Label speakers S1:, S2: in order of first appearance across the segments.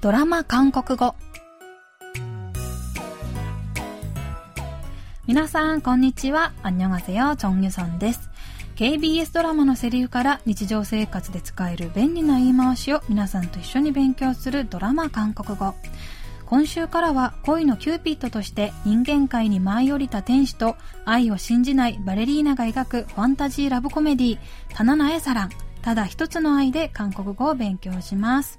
S1: ドラマ韓国語。皆さんこんにちは。안녕하세요 チョンユソンです KBS ドラマのセリフから日常生活で使える便利な言い回しを皆さんと一緒に勉強するドラマ韓国語。今週からは恋のキューピッドとして人間界に舞い降りた天使と愛を信じないバレリーナが描くファンタジーラブコメディー「단 하나의 사랑」ただ一つの愛で韓国語を勉強します。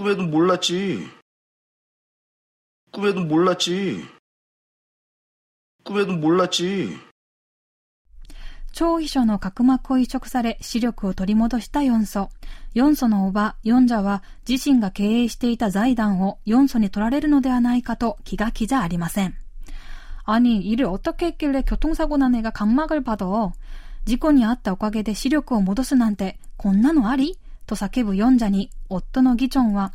S2: 꿈에도 몰랐지. 꿈에도 몰랐지. 꿈에도 몰랐지.
S1: 超秘書の角膜を移植され視力を取り戻したヨンソ。ヨンソのおば、ヨンジャは自身が経営していた財団をヨンソに取られるのではないかと気が気じゃありません。아니이를어떻게했길래교통사고난애가각막을받아事故に遭ったおかげで視力を戻すなんて、こんなのあり と叫ぶヨンジャに、夫のギチョンは、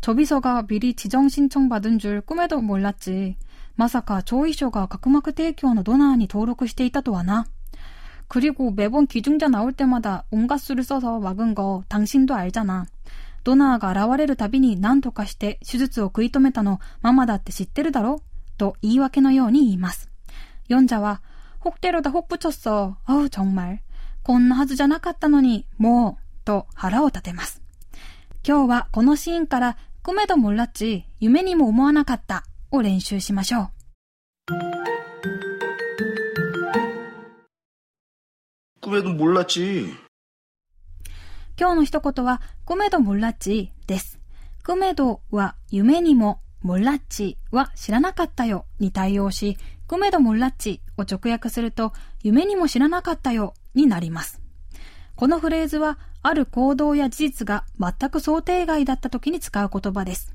S1: 저비서가미리지정신청받은줄꿈에도몰랐지まさか超医書が角膜提供のドナーに登録していたとはな。 그리고 매번 기증자 나올 때마다 온갖 수를 써서 막은 거 당신도 알잖아. 도나가 라와레르 다비니 난토카시테 手術を食い止めたのママだって知ってるだろと言い訳のように言います。연자와 혹대로다 혹 붙였어. 어우 정말. こんなはずじゃなかったのに、もう、 と腹を立てます。今日はこのシーンから、コメドもラッチ、夢にも思わなかったを練習しましょう。今日の一言は、コメドもラッチです。コメドは夢にも、もラッチは知らなかったよに対応し、コメドもラッチを直訳すると、夢にも知らなかったよになります。このフレーズは、ある行動や事実が全く想定外だった時に使う言葉です。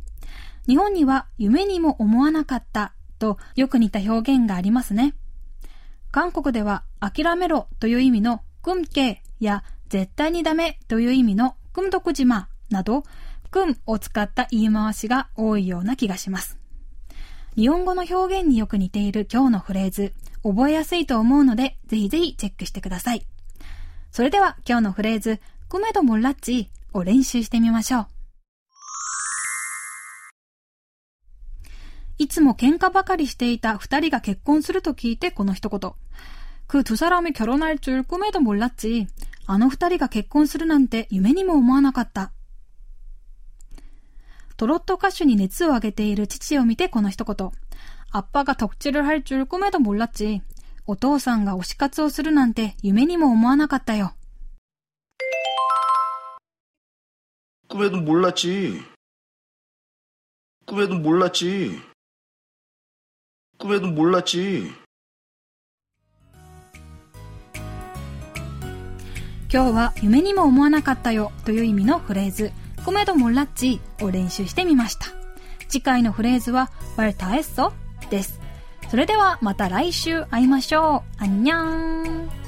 S1: 日本には夢にも思わなかったとよく似た表現がありますね。韓国では諦めろという意味のくんけや絶対にダメという意味のくんどくじまなど、くんを使った言い回しが多いような気がします。日本語の表現によく似ている今日のフレーズ、覚えやすいと思うので、ぜひぜひチェックしてください。それでは今日のフレーズ、くめどもらっちを練習してみましょう。いつも喧嘩ばかりしていた二人が結婚すると聞いてこの一言。그두사람이결혼할줄꿈에도몰랐지あの二人が結婚するなんて夢にも思わなかった。トロット歌手に熱を上げている父を見てこの一言。아빠가덕질을할줄꿈에도몰랐지 お父さんが推し活をするなんて夢にも思わなかったよ。
S2: 꿈에도몰랐지꿈에도몰랐지꿈에도몰랐지
S1: 今日は夢にも思わなかったよという意味のフレーズ、コメドモラッチを練習してみました。次回のフレーズは、ワルタエッソです。 それではまた来週会いましょう。あんにゃーん。